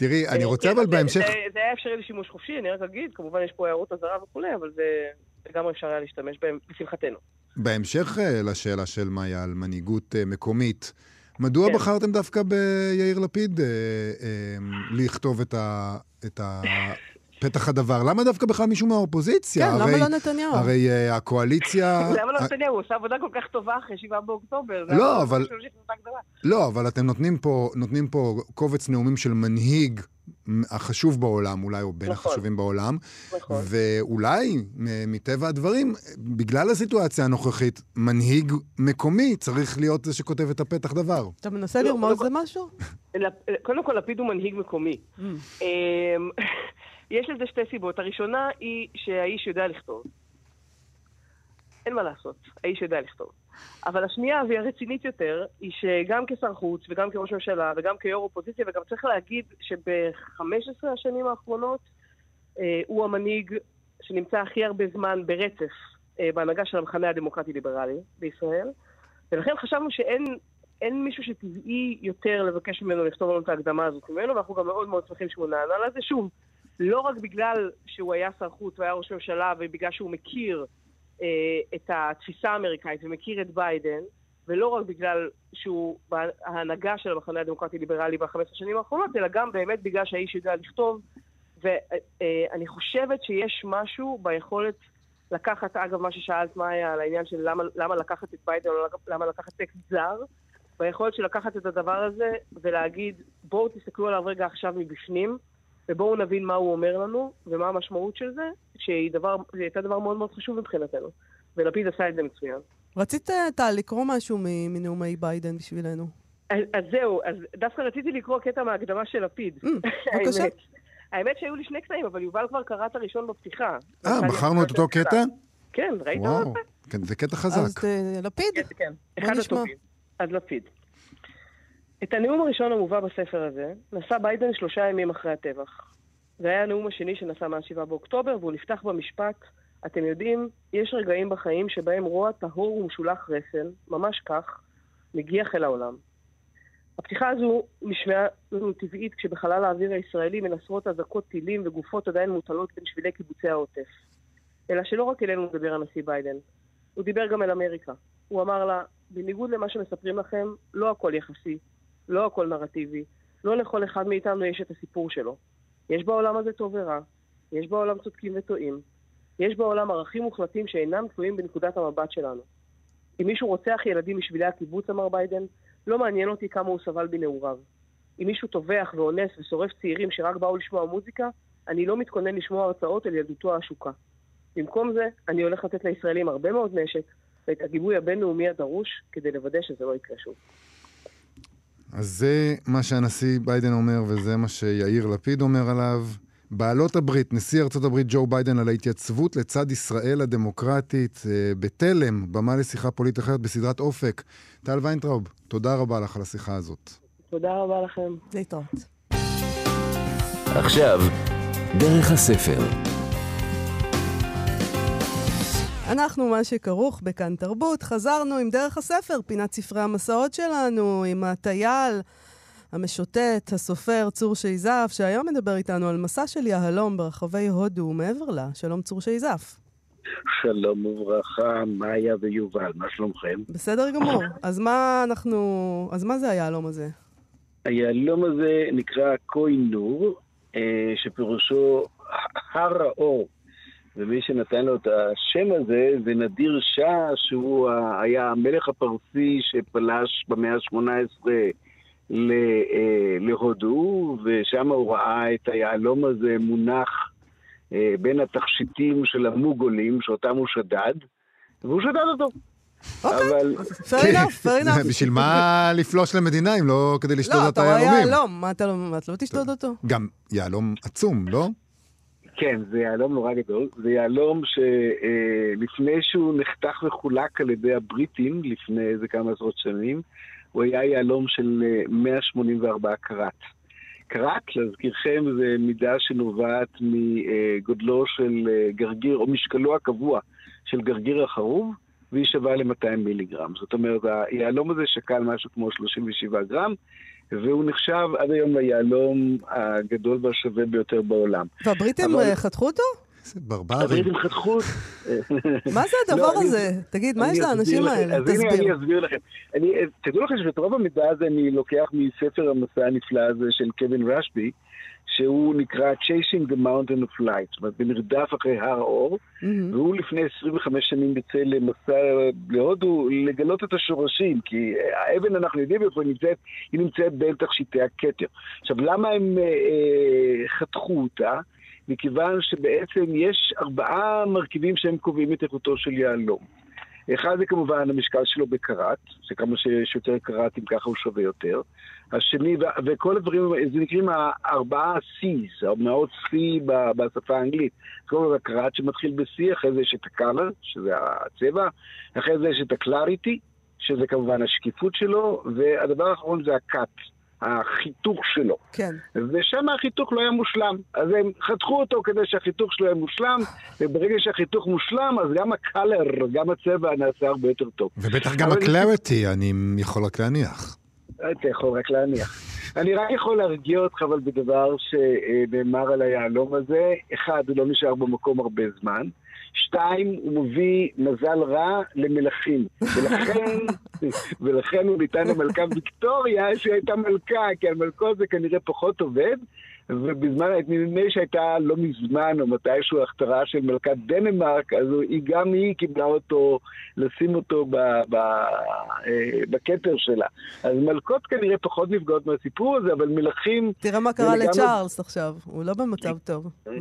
תראי, אני רוצה כן, אבל בהמשך... זה- היה אפשרי לשימוש חופשי, אני רק אגיד, כמובן יש פה הערות אזהרה וכולי, אבל זה לגמרי אפשר היה להשתמש בהם, לשמחתנו. בהמשך אה, לשאלה של מאיה על מנהיגות אה, מקומית, מדוע כן. בחרתם דווקא ביאיר לפיד אה, אה, לכתוב את ה- את ה- פתח הדבר? למה דווקא בכלל מישהו מהאופוזיציה? כן, הרי- למה לא נתניהו? הרי אה, הקואליציה... למה לא נתניהו? הוא עושה עבודה כל כך טובה אחרי 7 באוקטובר. לא, אבל-. לא, אבל אתם נותנים פה, נותנים פה קובץ נאומים של מנהיג החשוב בעולם, אולי, או בין נכון. החשובים בעולם, נכון. ואולי, מטבע הדברים, בגלל הסיטואציה הנוכחית, מנהיג מקומי צריך להיות זה שכותב את הפתח דבר. אתה מנסה לא, לרמוז לא- למשהו? לפ- קודם כל, לפיד הוא מנהיג מקומי. יש לזה שתי סיבות. הראשונה היא שהאיש יודע לכתוב. אין מה לעשות, האיש יודע לכתוב. אבל השנייה, והיא הרצינית יותר, היא שגם כשר חוץ וגם כראש ממשלה וגם כיו"ר אופוזיציה, וגם צריך להגיד שב-15 השנים האחרונות אה, הוא המנהיג שנמצא הכי הרבה זמן ברצף אה, בהנהגה של המחנה הדמוקרטי-ליברלי בישראל, ולכן חשבנו שאין אין מישהו שטבעי יותר לבקש ממנו לכתוב לנו את ההקדמה הזאת ממנו, ואנחנו גם מאוד מאוד שמחים שהוא נענה לזה. שוב, לא רק בגלל שהוא היה שר חוץ והיה ראש ממשלה, ובגלל שהוא מכיר אה, את התפיסה האמריקאית ומכיר את ביידן, ולא רק בגלל שהוא בהנהגה של המחנה הדמוקרטי-ליברלי בחמש השנים האחרונות, אלא גם באמת בגלל שהאיש יודע לכתוב. ואני חושבת שיש משהו ביכולת לקחת, אגב, מה ששאלת מאיה על העניין של למה, למה לקחת את ביידן או למה לקחת טקסט זר, ביכולת של לקחת את הדבר הזה ולהגיד, בואו תסתכלו עליו רגע עכשיו מבפנים, ובואו נבין מה הוא אומר לנו, ומה המשמעות של זה, שהיא דבר, הייתה דבר מאוד מאוד חשוב מבחינתנו. ולפיד עשה את זה מצוין. רצית, אה, טל, לקרוא משהו מ- מנאומי ביידן בשבילנו? אז, אז זהו, אז דווקא רציתי לקרוא קטע מההקדמה של לפיד. אממ, בבקשה. האמת. האמת שהיו לי שני קטעים, אבל יובל כבר קרא את הראשון בפתיחה. אה, בחרנו את אותו קטע? כן, ראית? וואו, כן, זה קטע אז חזק. אה, לפיד, כן, כן. בוא אחד נשמע. הטובים. אז לפיד. את הנאום הראשון המובא בספר הזה נשא ביידן שלושה ימים אחרי הטבח. זה היה הנאום השני שנשא מ-7 באוקטובר, והוא נפתח במשפט, אתם יודעים, יש רגעים בחיים שבהם רוע טהור ומשולח רסן, ממש כך, מגיח אל העולם. הפתיחה הזו נשמעה לנו טבעית כשבחלל האוויר הישראלי מנסרות אזעקות טילים וגופות עדיין מוטלות בין שבילי קיבוצי העוטף. אלא שלא רק אלינו מדבר הנשיא ביידן, הוא דיבר גם אל אמריקה. הוא אמר לה, בניגוד למה שמספרים לכם, לא הכל יחסי, לא הכל נרטיבי, לא לכל אחד מאיתנו יש את הסיפור שלו. יש בעולם הזה טוב ורע, יש בעולם צודקים וטועים, יש בעולם ערכים מוחלטים שאינם תלויים בנקודת המבט שלנו. אם מישהו רוצח ילדים בשבילי הקיבוץ, אמר ביידן, לא מעניין אותי כמה הוא סבל בנעוריו. אם מישהו טובח ואונס ושורף צעירים שרק באו לשמוע מוזיקה, אני לא מתכונן לשמוע הרצאות על ילדותו העשוקה. במקום זה, אני הולך לתת לישראלים הרבה מאוד נשק ואת הגיבוי הבינלאומי הדרוש כדי לוודא שזה לא יקרה שוב. אז זה מה שהנשיא ביידן אומר, וזה מה שיאיר לפיד אומר עליו. בעלות הברית, נשיא ארצות הברית ג'ו ביידן, על ההתייצבות לצד ישראל הדמוקרטית אה, בתלם, במה לשיחה פוליטית אחרת בסדרת אופק. טל ויינטראוב, תודה רבה לך על השיחה הזאת. תודה רבה לכם. להתראות. עכשיו, דרך הספר. אנחנו, מה שכרוך בכאן תרבות, חזרנו עם דרך הספר, פינת ספרי המסעות שלנו, עם הטייל, המשוטט, הסופר צור שייזף, שהיום מדבר איתנו על מסע של יהלום ברחבי הודו ומעבר לה. שלום צור שייזף. שלום וברכה, מאיה ויובל, מה שלומכם? בסדר גמור. אז מה אנחנו... אז מה זה היהלום הזה? היהלום הזה נקרא קוינור, אה, שפירושו הר האור. ומי שנתן לו את השם הזה זה נדיר שאה, שהוא היה המלך הפרסי שפלש במאה ה-18 ל- אה, להודו, ושם הוא ראה את היהלום הזה מונח אה, בין התכשיטים של המוגולים, שאותם הוא שדד, והוא שדד אותו. אבל fair enough, fair enough. בשביל מה לפלוש למדינה אם לא כדי לשדוד לא, את אתה רואה היהלומים? יהלום, מה אתה לא מה, אתה לא תשדוד אותו? גם יהלום עצום, לא? כן, זה יהלום נורא גדול. זה יהלום שלפני שהוא נחתך וחולק על ידי הבריטים, לפני איזה כמה עשרות שנים, הוא היה יהלום של אה, 184 קראט. קראט, להזכירכם, זה מידה שנובעת מגודלו של אה, גרגיר, או משקלו הקבוע של גרגיר החרוב, והיא שווה ל-200 מיליגרם. זאת אומרת, היהלום הזה שקל משהו כמו 37 גרם, והוא נחשב עד היום ליהלום הגדול והשווה ביותר בעולם. והבריטים אבל- אה, חתכו אותו? איזה ברברים. הבריטים חתכו... מה זה הדבר לא, אני- הזה? תגיד, מה יש לאנשים. האלה? אז הנה תסביר. אני אסביר לכם. אני, תדעו לכם שאת רוב המידע הזה אני לוקח מספר המסע הנפלא הזה של קווין רשבי, שהוא נקרא Chasing the Mountain of Light, זאת אומרת, במרדף אחרי הר האור, מהמם. והוא לפני 25 שנים יוצא למסע להודו לגלות את השורשים, כי האבן, אנחנו יודעים איפה היא נמצאת, היא נמצאת בין תכשיטי הכתר. עכשיו, למה הם אה, אה, חתכו אותה? מכיוון שבעצם יש ארבעה מרכיבים שהם קובעים את איכותו של יהלום. אחד זה כמובן המשקל שלו בקראט, שכמה שיש יותר קראטים ככה הוא שווה יותר. השני, ו- וכל הדברים, זה נקראים הארבעה C's, המאות C בשפה האנגלית. קודם כל הקראט שמתחיל ב-C, אחרי זה יש את ה-color, שזה הצבע, אחרי זה יש את ה-clarity, שזה כמובן השקיפות שלו, והדבר האחרון זה ה-cut, החיתוך שלו. כן. ושם החיתוך לא היה מושלם. אז הם חתכו אותו כדי שהחיתוך שלו יהיה מושלם, וברגע שהחיתוך מושלם, אז גם הקלר, גם הצבע נעשה הרבה יותר טוב. ובטח גם הקלריטי, אני יכול רק להניח. אתה יכול רק להניח. אני רק יכול להרגיע אותך אבל בדבר שנאמר על היהלום הזה. אחד, הוא לא נשאר במקום הרבה זמן. שתיים, הוא מביא מזל רע למלכים. ולכן, ולכן הוא ניתן למלכה ויקטוריה שהייתה מלכה, כי על מלכות זה כנראה פחות עובד. ובזמן, נדמה לי שהייתה לא מזמן, או מתישהו הכתרה של מלכת דנמרק, אז הוא- היא גם היא קיבלה אותו, לשים אותו ב, ב, אה, בכתר שלה. אז מלכות כנראה פחות נפגעות מהסיפור הזה, אבל מלכים... תראה מה קרה לצ'ארלס עכשיו, הוא לא במצב טוב. אה,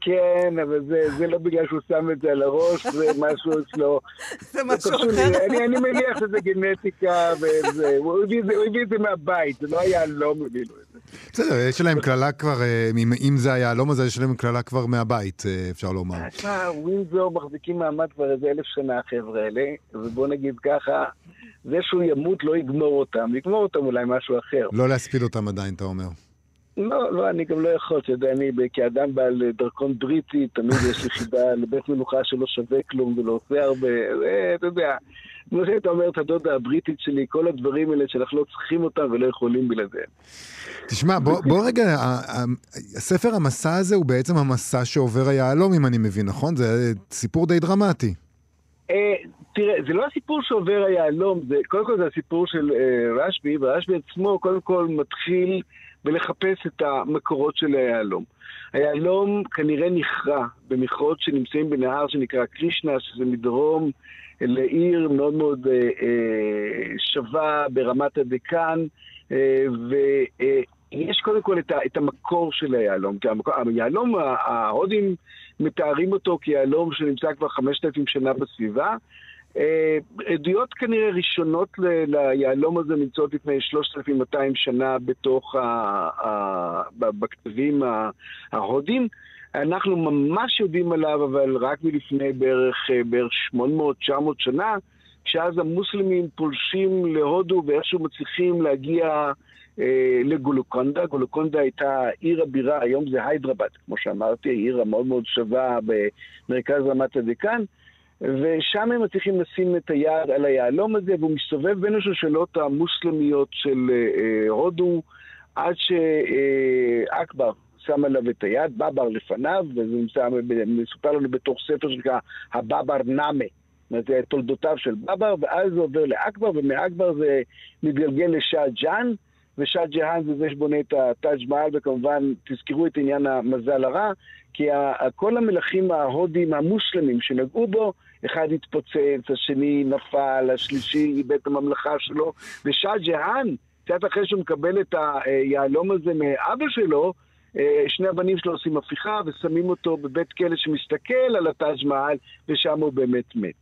כן, אבל זה, זה לא בגלל שהוא שם את זה על הראש, זה משהו אצלו. זה משהו קשור לי. אחר. אני, אני מניח שזה גנטיקה וזה, הוא הביא את זה- הוא הביא את זה מהבית, זה לא היה לא מביא לו את זה. בסדר, יש להם קללה כבר, אה, אם- זה היהלום הזה, יש להם קללה כבר מהבית, אה, אפשר לומר. תשמע, ווינזור מחזיקים מעמד כבר איזה אלף שנה, החבר'ה האלה, ובוא נגיד ככה, זה שהוא ימות לא יגמור אותם, יגמור אותם אולי משהו אחר. לא להספיד אותם עדיין, אתה אומר. לא, לא, אני גם לא יכול, אתה יודע, אני כאדם בעל דרכון בריטי, תמיד יש לי חיבה לבית מנוחה שלא שווה כלום ולא עושה הרבה, זה, אתה יודע, כמו שהיית אומר את הדודה הבריטית שלי, כל הדברים האלה שאנחנו לא צריכים אותם ולא יכולים בלעדיהם. תשמע, בוא, בוא רגע, ספר המסע הזה הוא בעצם המסע שעובר היהלום, אם אני מבין, נכון? זה סיפור די דרמטי. אה, תראה, זה לא הסיפור שעובר היהלום, קודם כל זה הסיפור של אה, רשב"י, ורשב"י עצמו קודם כל מתחיל בלחפש את המקורות של היהלום. היהלום כנראה נכרע במכרות שנמצאים בנהר שנקרא קרישנה, שזה מדרום לעיר מאוד מאוד אה, אה, שווה ברמת הדקן, אה, ויש קודם כל את, ה, את המקור של היהלום. כי היהלום, ההודים מתארים אותו כיהלום שנמצא כבר 5,000 שנה בסביבה. אה, עדויות כנראה ראשונות ליהלום הזה נמצאות לפני 3,200 שנה בתוך ה... ה... ב- בכתבים ה- ההודים. אנחנו ממש יודעים עליו, אבל רק מלפני בערך, אה, בערך 800-900 שנה, כשאז המוסלמים פולשים להודו ואיכשהו מצליחים להגיע אה, לגולוקונדה. גולוקונדה הייתה עיר הבירה, היום זה היידרבד, כמו שאמרתי, עיר המאוד מאוד שווה במרכז רמת הדקן. ושם הם מצליחים לשים את היד על היהלום הזה, והוא מסתובב בין השושלות המוסלמיות של אה, אה, הודו, עד שאכבר שם עליו את היד, בבר לפניו, וזה מסופר לנו בתוך ספר שנקרא הבבר נאמה. זאת אומרת, תולדותיו של בבר, ואז זה עובר לאכבר, ומאכבר זה מתגלגל לשאה ג'אן, ושאה ג'האן זה זה שבונה את הטאג' מעל, וכמובן תזכרו את עניין המזל הרע, כי כל המלכים ההודים המוסלמים שנגעו בו, אחד התפוצץ, השני נפל, השלישי איבד את הממלכה שלו, ושאה ג'האן, קצת אחרי שהוא מקבל את היהלום הזה מאבא שלו, אה, שני הבנים שלו עושים הפיכה ושמים אותו בבית כלא שמסתכל על הטאג' מעל, ושם הוא באמת מת.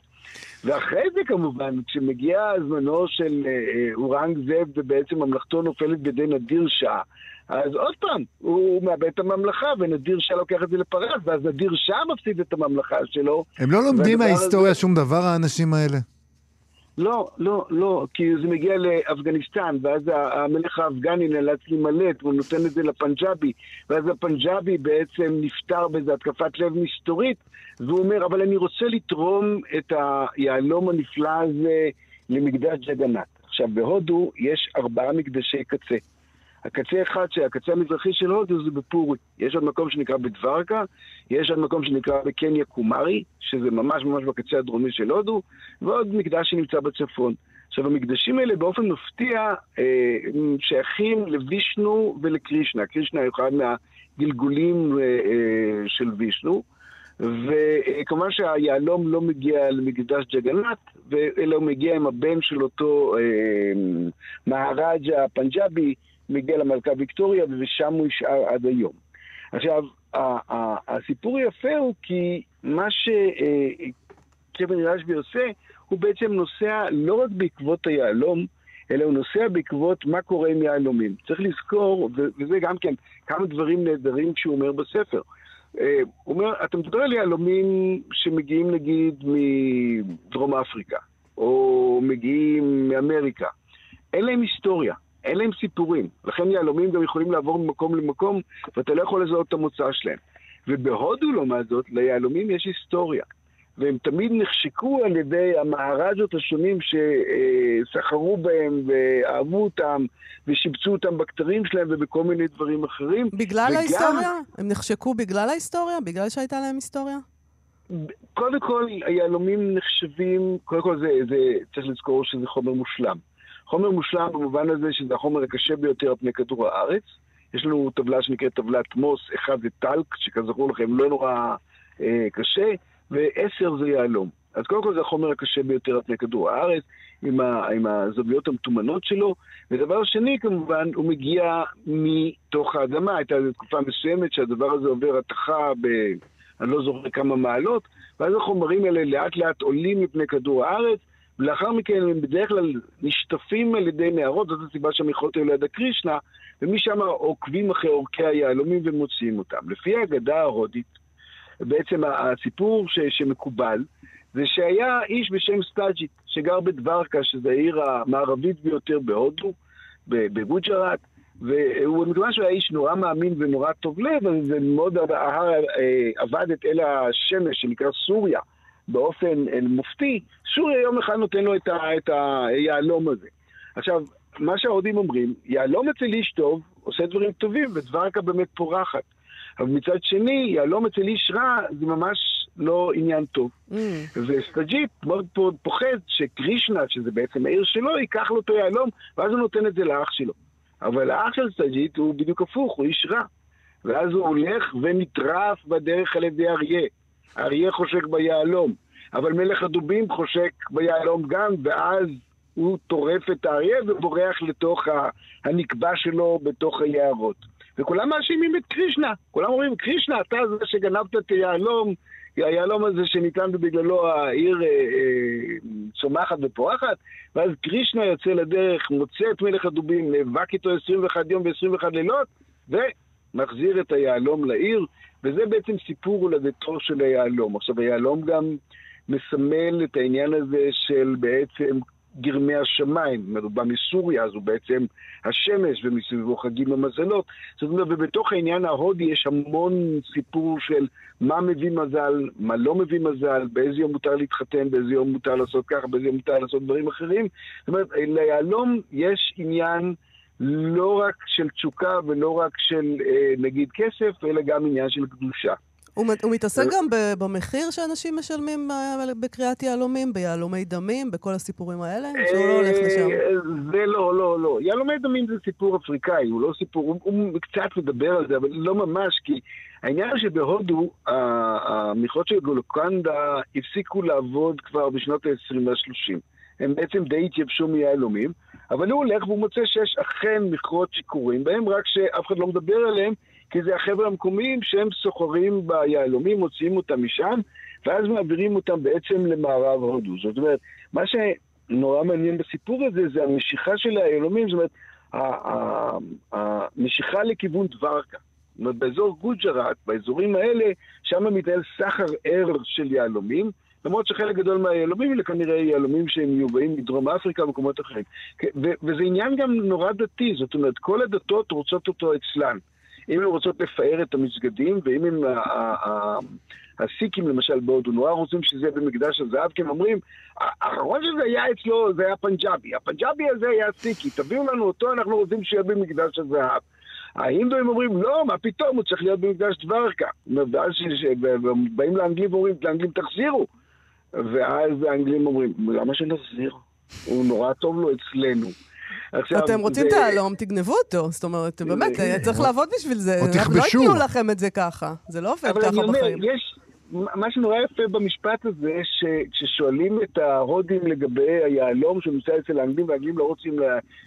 ואחרי זה כמובן, כשמגיע זמנו של אה, אה, אורנג זאב ובעצם ממלכתו נופלת בידי נדיר שעה, אז עוד פעם, הוא מאבד את הממלכה, ונדיר שעה לוקח את זה לפרס, ואז נדיר שעה מפסיד את הממלכה שלו. הם לא לומדים מההיסטוריה הזה- שום דבר, האנשים האלה. לא, לא, לא, כי זה מגיע לאפגניסטן, ואז המלך האפגני נאלץ להימלט, והוא נותן את זה לפנג'אבי, ואז הפנג'אבי בעצם נפטר באיזו התקפת לב מסתורית, והוא אומר, אבל אני רוצה לתרום את היהלום הנפלא הזה למקדש ג'גנת. עכשיו, בהודו יש ארבעה מקדשי קצה. הקצה אחד, שהקצה המזרחי של הודו זה בפורי. יש עוד מקום שנקרא בדברקה, יש עוד מקום שנקרא בקניה קומארי, שזה ממש ממש בקצה הדרומי של הודו, ועוד מקדש שנמצא בצפון. עכשיו, המקדשים האלה באופן מפתיע אה, שייכים לווישנו ולקרישנה. קרישנה הוא אחד מהגלגולים אה, אה, של וישנו, וכמובן שהיהלום לא מגיע למקדש ג'גנת, אלא הוא מגיע עם הבן של אותו אה, מהראג'ה הפנג'אבי, מגיע למלכה ויקטוריה, ושם הוא נשאר עד היום. עכשיו, הסיפור יפה הוא כי מה שקווין רשבי עושה, הוא בעצם נוסע לא רק בעקבות היהלום, אלא הוא נוסע בעקבות מה קורה עם יהלומים. צריך לזכור, וזה גם כן כמה דברים נהדרים שהוא אומר בספר. אה, הוא אומר, אתה מדבר על יהלומים שמגיעים נגיד מדרום אפריקה, או מגיעים מאמריקה. אין להם היסטוריה, אין להם סיפורים. לכן יהלומים גם יכולים לעבור ממקום למקום, ואתה לא יכול לזהות את המוצא שלהם. ובהודו, לעומת זאת, ליהלומים יש היסטוריה. והם תמיד נחשקו על ידי המהראג'ות השונים שסחרו בהם ואהבו אותם ושיבצו אותם בכתרים שלהם ובכל מיני דברים אחרים. בגלל וגם- ההיסטוריה? הם נחשקו בגלל ההיסטוריה? בגלל שהייתה להם היסטוריה? קודם כל, היהלומים נחשבים, קודם כל זה, זה, צריך לזכור שזה חומר מושלם. חומר מושלם במובן הזה שזה החומר הקשה ביותר על פני כדור הארץ. יש לנו טבלה שנקראת טבלת מוס, אחד זה טלק, שכזכור לכם לא נורא אה, קשה, ועשר זה יהלום. אז קודם כל זה החומר הקשה ביותר על פני כדור הארץ, עם, ה, עם הזוויות המתומנות שלו. ודבר שני, כמובן, הוא מגיע מתוך האדמה. הייתה איזו תקופה מסוימת שהדבר הזה עובר התכה ב... אני לא זוכר כמה מעלות, ואז החומרים האלה לאט לאט עולים מפני כדור הארץ, ולאחר מכן הם בדרך כלל נשטפים על ידי נהרות, זאת הסיבה שהמכרות היו ליד הקרישנה, ומשם עוקבים אחרי עורקי היהלומים ומוציאים אותם. לפי האגדה ההודית, בעצם הסיפור ש, שמקובל, זה שהיה איש בשם סטאג'יט, שגר בדוורקה, שזו העיר המערבית ביותר בהודו, בגוג'ראט, והוא, מכיוון שהוא היה איש נורא מאמין ונורא טוב לב, אז זה מאוד עבד את אל השמש, שנקרא סוריה, באופן מופתי. סוריה יום אחד נותן לו את, היהלום הזה. עכשיו, מה שההודים אומרים, יהלום אצל איש טוב עושה דברים טובים, ודוורקה באמת פורחת. אבל מצד שני, יהלום אצל איש רע זה ממש לא עניין טוב. אממ. וסטאג'יט מאוד פוחד שקרישנה, שזה בעצם העיר שלו, ייקח לו את היהלום, ואז הוא נותן את זה לאח שלו. אבל האח של סטאג'יט הוא בדיוק הפוך, הוא איש רע. ואז הוא הולך ונטרף בדרך על ידי אריה. האריה חושק ביהלום, אבל מלך הדובים חושק ביהלום גם, ואז הוא טורף את האריה ובורח לתוך הנקבע שלו בתוך היערות. וכולם מאשימים את קרישנה. כולם אומרים, קרישנה, אתה זה שגנבת את היהלום, היהלום הזה שניתן בגללו העיר אה, אה, צומחת ופורחת, ואז קרישנה יוצא לדרך, מוצא את מלך הדובים, נאבק איתו 21 יום ו-21 לילות, ומחזיר את היהלום לעיר, וזה בעצם סיפור הולדתו של היהלום. עכשיו, היהלום גם מסמל את העניין הזה של בעצם גרמי השמיים, מדובר מסוריה, אז הוא בעצם השמש ומסביבו חגים המזלות. זאת אומרת, ובתוך העניין ההודי יש המון סיפור של מה מביא מזל, מה לא מביא מזל, באיזה יום מותר להתחתן, באיזה יום מותר לעשות ככה, באיזה יום מותר לעשות דברים אחרים. זאת אומרת, ליהלום יש עניין לא רק של תשוקה ולא רק של נגיד כסף, אלא גם עניין של קדושה. הוא, הוא מתעסק גם במחיר שאנשים משלמים בקריאת יהלומים, ביהלומי דמים, בכל הסיפורים האלה? שהוא לא הולך לשם? זה לא, לא, לא. יהלומי דמים זה סיפור אפריקאי, הוא לא סיפור, הוא, הוא קצת מדבר על זה, אבל לא ממש, כי העניין שבהודו, המכרות של גולוקנדה הפסיקו לעבוד כבר בשנות ה-20 וה-30. הם בעצם די התייבשו מיהלומים, אבל הוא הולך והוא מוצא שיש אכן מכרות שיכורים בהם, רק שאף אחד לא מדבר עליהם, כי זה החבר'ה המקומיים שהם סוחרים ביהלומים, מוציאים אותם משם, ואז מעבירים אותם בעצם למערב הודו. זאת אומרת, מה שנורא מעניין בסיפור הזה זה המשיכה של היהלומים, זאת אומרת, המשיכה לכיוון דברקה. זאת אומרת, באזור גוג'ראט, באזורים האלה, שם מתנהל סחר ער של יהלומים, למרות שחלק גדול מהיהלומים אלה כנראה יהלומים שהם מיובאים מדרום אפריקה ומקומות אחרים. וזה עניין גם נורא דתי, זאת אומרת, כל הדתות רוצות אותו אצלן. אם הן רוצות לפאר את המסגדים, ואם הם, הסיקים למשל בהודו נורא רוצים שזה יהיה במקדש הזהב, כי הם אומרים, האחרון שזה היה אצלו זה היה פנג'אבי, הפנג'אבי הזה היה סיקי, תביאו לנו אותו, אנחנו רוצים שיהיה במקדש הזהב. ההינדואים אומרים, לא, מה פתאום, הוא צריך להיות במקדש דברקה. ואז באים לאנגלים ואומרים, לאנגלים תחזירו. ואז האנגלים אומרים, למה שנחזיר? הוא נורא טוב לו אצלנו. עכשיו, אתם רוצים את היהלום, תגנבו אותו. זאת אומרת, באמת, צריך לעבוד בשביל זה. או תכבשו. לא ייתנו לכם את זה ככה. זה לא עובד ככה בחיים. יש, מה שנורא יפה במשפט הזה, שכששואלים את ההודים לגבי היהלום שנמצא אצל האנגלים, והאנגלים לא רוצים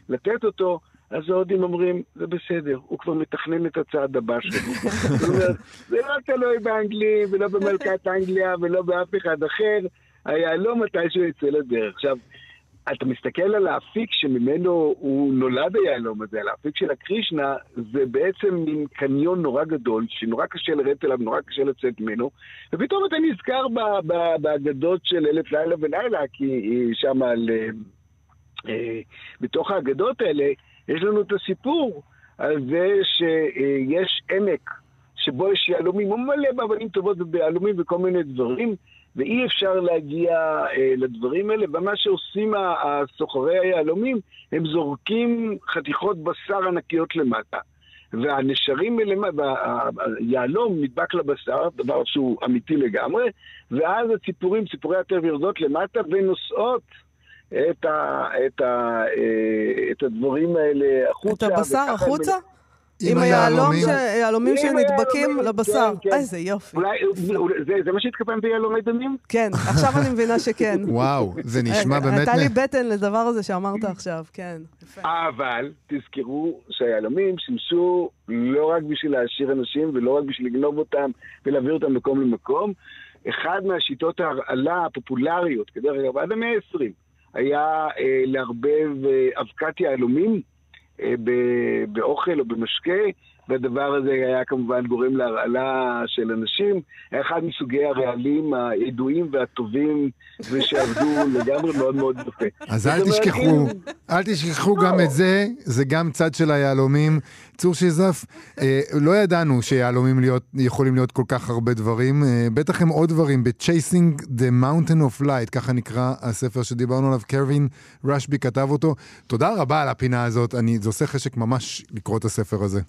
לתת אותו, אז ההודים אומרים, זה בסדר, הוא כבר מתכנן את הצעד הבא שלו. זאת אומרת, זה לא תלוי באנגלים, ולא במלכת אנגליה, ולא באף אחד אחר, היהלום מתישהו יצא לדרך. עכשיו, אתה מסתכל על האפיק שממנו הוא נולד היהלום הזה, על האפיק של הקרישנה, זה בעצם מין קניון נורא גדול, שנורא קשה לרדת אליו, נורא קשה לצאת ממנו, ופתאום אתה נזכר באגדות של אלף לילה ולילה, כי שם על... אה, אה, בתוך האגדות האלה יש לנו את הסיפור על זה שיש עמק שבו יש יהלומים, הוא מלא באבנים טובות וביהלומים וכל מיני דברים, ואי אפשר להגיע אה, לדברים האלה, ומה שעושים הסוחרי היהלומים, הם זורקים חתיכות בשר ענקיות למטה. והנשרים מלמטה, היהלום נדבק לבשר, דבר שהוא אמיתי לגמרי, ואז הציפורים, ציפורי הטבע יורדות למטה ונושאות את, ה, את, ה, אה, את הדברים האלה החוצה. את הבשר החוצה? עם היהלומים שנדבקים לבשר. כן, כן. איזה יופי. אולי, זה, זה מה שהתכוון ביהלומי דמים? כן, עכשיו אני מבינה שכן. וואו, זה נשמע באמת... הייתה לי בטן לדבר הזה שאמרת עכשיו, כן. אבל תזכרו שהיהלומים שימשו לא רק בשביל להעשיר אנשים ולא רק בשביל לגנוב אותם ולהעביר אותם מקום למקום. אחד מהשיטות ההרעלה הפופולריות, כדרך אגב, עד המאה ה-20, היה אה, לערבב אה, אבקת יהלומים אה, באוכל או במשקה, והדבר הזה היה כמובן גורם להרעלה של אנשים. היה אחד מסוגי הרעלים הידועים והטובים, ושעבדו לגמרי מאוד מאוד יפה. אז אל תשכחו, אל תשכחו גם את זה, זה גם צד של היהלומים. צור שיזף, אה, לא ידענו שיהלומים להיות, יכולים להיות כל כך הרבה דברים. אה, בטח הם עוד דברים, ב-Chasing the Mountain of Light, ככה נקרא הספר שדיברנו עליו, קרווין רשבי כתב אותו. תודה רבה על הפינה הזאת, אני, זה עושה חשק ממש לקרוא את הספר הזה.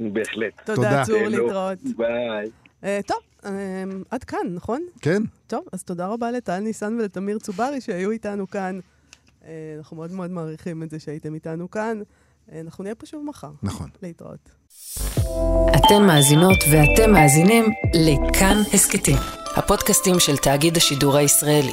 בהחלט. תודה, צור, להתראות. ביי. Uh, טוב, uh, עד כאן, נכון? כן. טוב, אז תודה רבה לטל ניסן ולתמיר צוברי שהיו איתנו כאן. Uh, אנחנו מאוד מאוד מעריכים את זה שהייתם איתנו כאן. Uh, אנחנו נהיה פה שוב מחר. נכון. להתראות. אתן מאזינות ואתם מאזינים לכאן הסכתים, הפודקאסטים של תאגיד השידור הישראלי.